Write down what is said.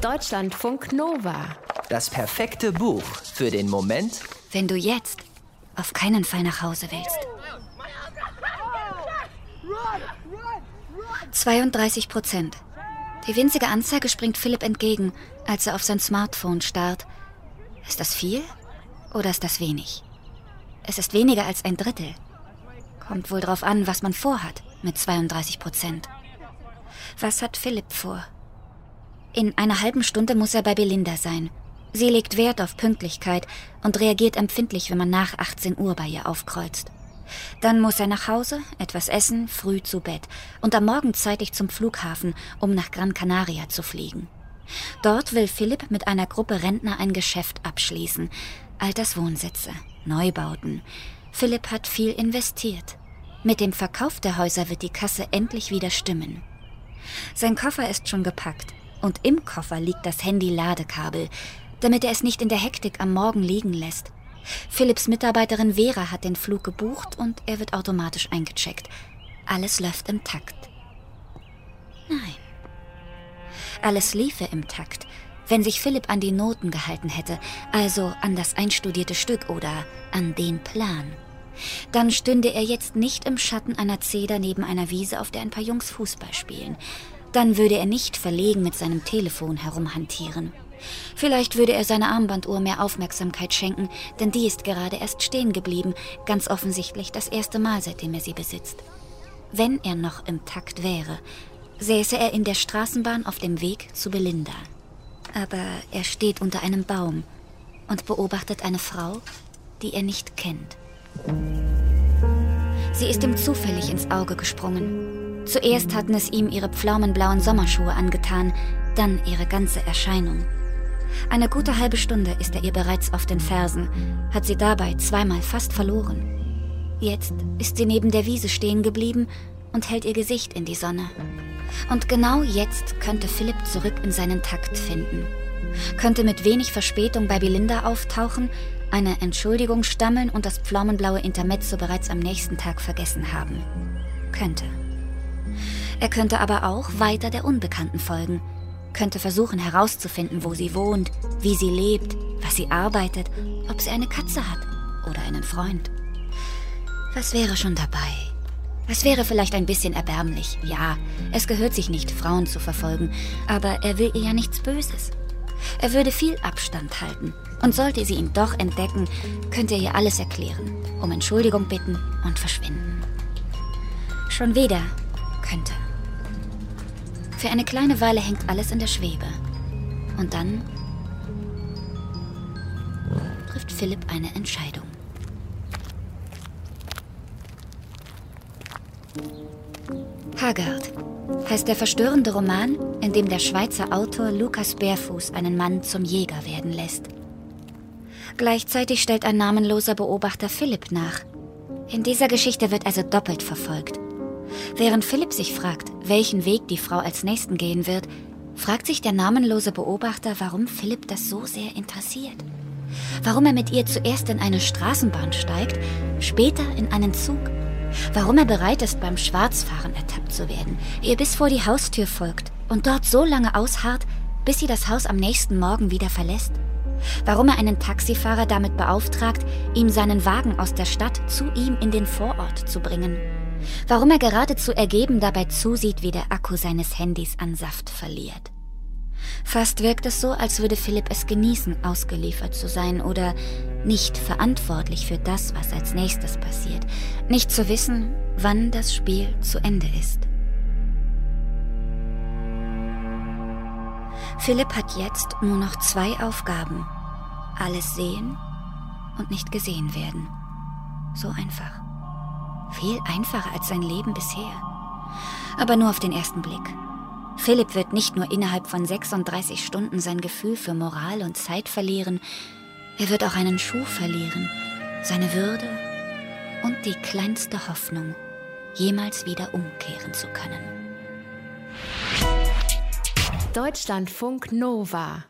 Deutschlandfunk Nova. Das perfekte Buch für den Moment, wenn du jetzt auf keinen Fall nach Hause willst. 32 Prozent. Die winzige Anzeige springt Philipp entgegen, als er auf sein Smartphone starrt. Ist das viel oder ist das wenig? Es ist weniger als ein Drittel. Kommt wohl drauf an, was man vorhat mit 32 Prozent. Was hat Philipp vor? In einer halben Stunde muss er bei Belinda sein. Sie legt Wert auf Pünktlichkeit und reagiert empfindlich, wenn man nach 18 Uhr bei ihr aufkreuzt. Dann muss er nach Hause, etwas essen, früh zu Bett und am Morgen zeitig zum Flughafen, um nach Gran Canaria zu fliegen. Dort will Philipp mit einer Gruppe Rentner ein Geschäft abschließen. Alterswohnsitze, Neubauten. Philipp hat viel investiert. Mit dem Verkauf der Häuser wird die Kasse endlich wieder stimmen. Sein Koffer ist schon gepackt und im Koffer liegt das Handy-Ladekabel, damit er es nicht in der Hektik am Morgen liegen lässt. Philipps Mitarbeiterin Vera hat den Flug gebucht und er wird automatisch eingecheckt. Alles läuft im Takt. Nein. Alles liefe im Takt, wenn sich Philipp an die Noten gehalten hätte, also an das einstudierte Stück oder an den Plan. Dann stünde er jetzt nicht im Schatten einer Zeder neben einer Wiese, auf der ein paar Jungs Fußball spielen. Dann würde er nicht verlegen mit seinem Telefon herumhantieren. Vielleicht würde er seiner Armbanduhr mehr Aufmerksamkeit schenken, denn die ist gerade erst stehen geblieben, ganz offensichtlich das erste Mal, seitdem er sie besitzt. Wenn er noch im Takt wäre, säße er in der Straßenbahn auf dem Weg zu Belinda. Aber er steht unter einem Baum und beobachtet eine Frau, die er nicht kennt. Sie ist ihm zufällig ins Auge gesprungen. Zuerst hatten es ihm ihre pflaumenblauen Sommerschuhe angetan, dann ihre ganze Erscheinung. Eine gute halbe Stunde ist er ihr bereits auf den Fersen, hat sie dabei zweimal fast verloren. Jetzt ist sie neben der Wiese stehen geblieben und hält ihr Gesicht in die Sonne. Und genau jetzt könnte Philipp zurück in seinen Takt finden. Könnte mit wenig Verspätung bei Belinda auftauchen, eine Entschuldigung stammeln und das pflaumenblaue Intermezzo bereits am nächsten Tag vergessen haben. Könnte. Er könnte aber auch weiter der Unbekannten folgen, könnte versuchen herauszufinden, wo sie wohnt, wie sie lebt, was sie arbeitet, ob sie eine Katze hat oder einen Freund. Was wäre schon dabei? Es wäre vielleicht ein bisschen erbärmlich, ja, es gehört sich nicht, Frauen zu verfolgen, aber er will ihr ja nichts Böses. Er würde viel Abstand halten, und sollte sie ihn doch entdecken, könnte er ihr alles erklären, um Entschuldigung bitten und verschwinden. Schon wieder könnte. Für eine kleine Weile hängt alles in der Schwebe. Und dann trifft Philipp eine Entscheidung. Haggard heißt der verstörende Roman, in dem der Schweizer Autor Lukas Bärfuß einen Mann zum Jäger werden lässt. Gleichzeitig stellt ein namenloser Beobachter Philipp nach. In dieser Geschichte wird also doppelt verfolgt. Während Philipp sich fragt, welchen Weg die Frau als nächsten gehen wird, fragt sich der namenlose Beobachter, warum Philipp das so sehr interessiert. Warum er mit ihr zuerst in eine Straßenbahn steigt, später in einen Zug. Warum er bereit ist, beim Schwarzfahren ertappt zu werden, ihr bis vor die Haustür folgt und dort so lange ausharrt, bis sie das Haus am nächsten Morgen wieder verlässt. Warum er einen Taxifahrer damit beauftragt, ihm seinen Wagen aus der Stadt zu ihm in den Vorort zu bringen. Warum er geradezu ergeben dabei zusieht, wie der Akku seines Handys an Saft verliert. Fast wirkt es so, als würde Philipp es genießen, ausgeliefert zu sein oder nicht verantwortlich für das, was als nächstes passiert, nicht zu wissen, wann das Spiel zu Ende ist. Philipp hat jetzt nur noch zwei Aufgaben. Alles sehen und nicht gesehen werden. So einfach. Viel einfacher als sein Leben bisher. Aber nur auf den ersten Blick. Philipp wird nicht nur innerhalb von 36 Stunden sein Gefühl für Moral und Zeit verlieren, er wird auch einen Schuh verlieren, seine Würde und die kleinste Hoffnung, jemals wieder umkehren zu können. Deutschlandfunk Nova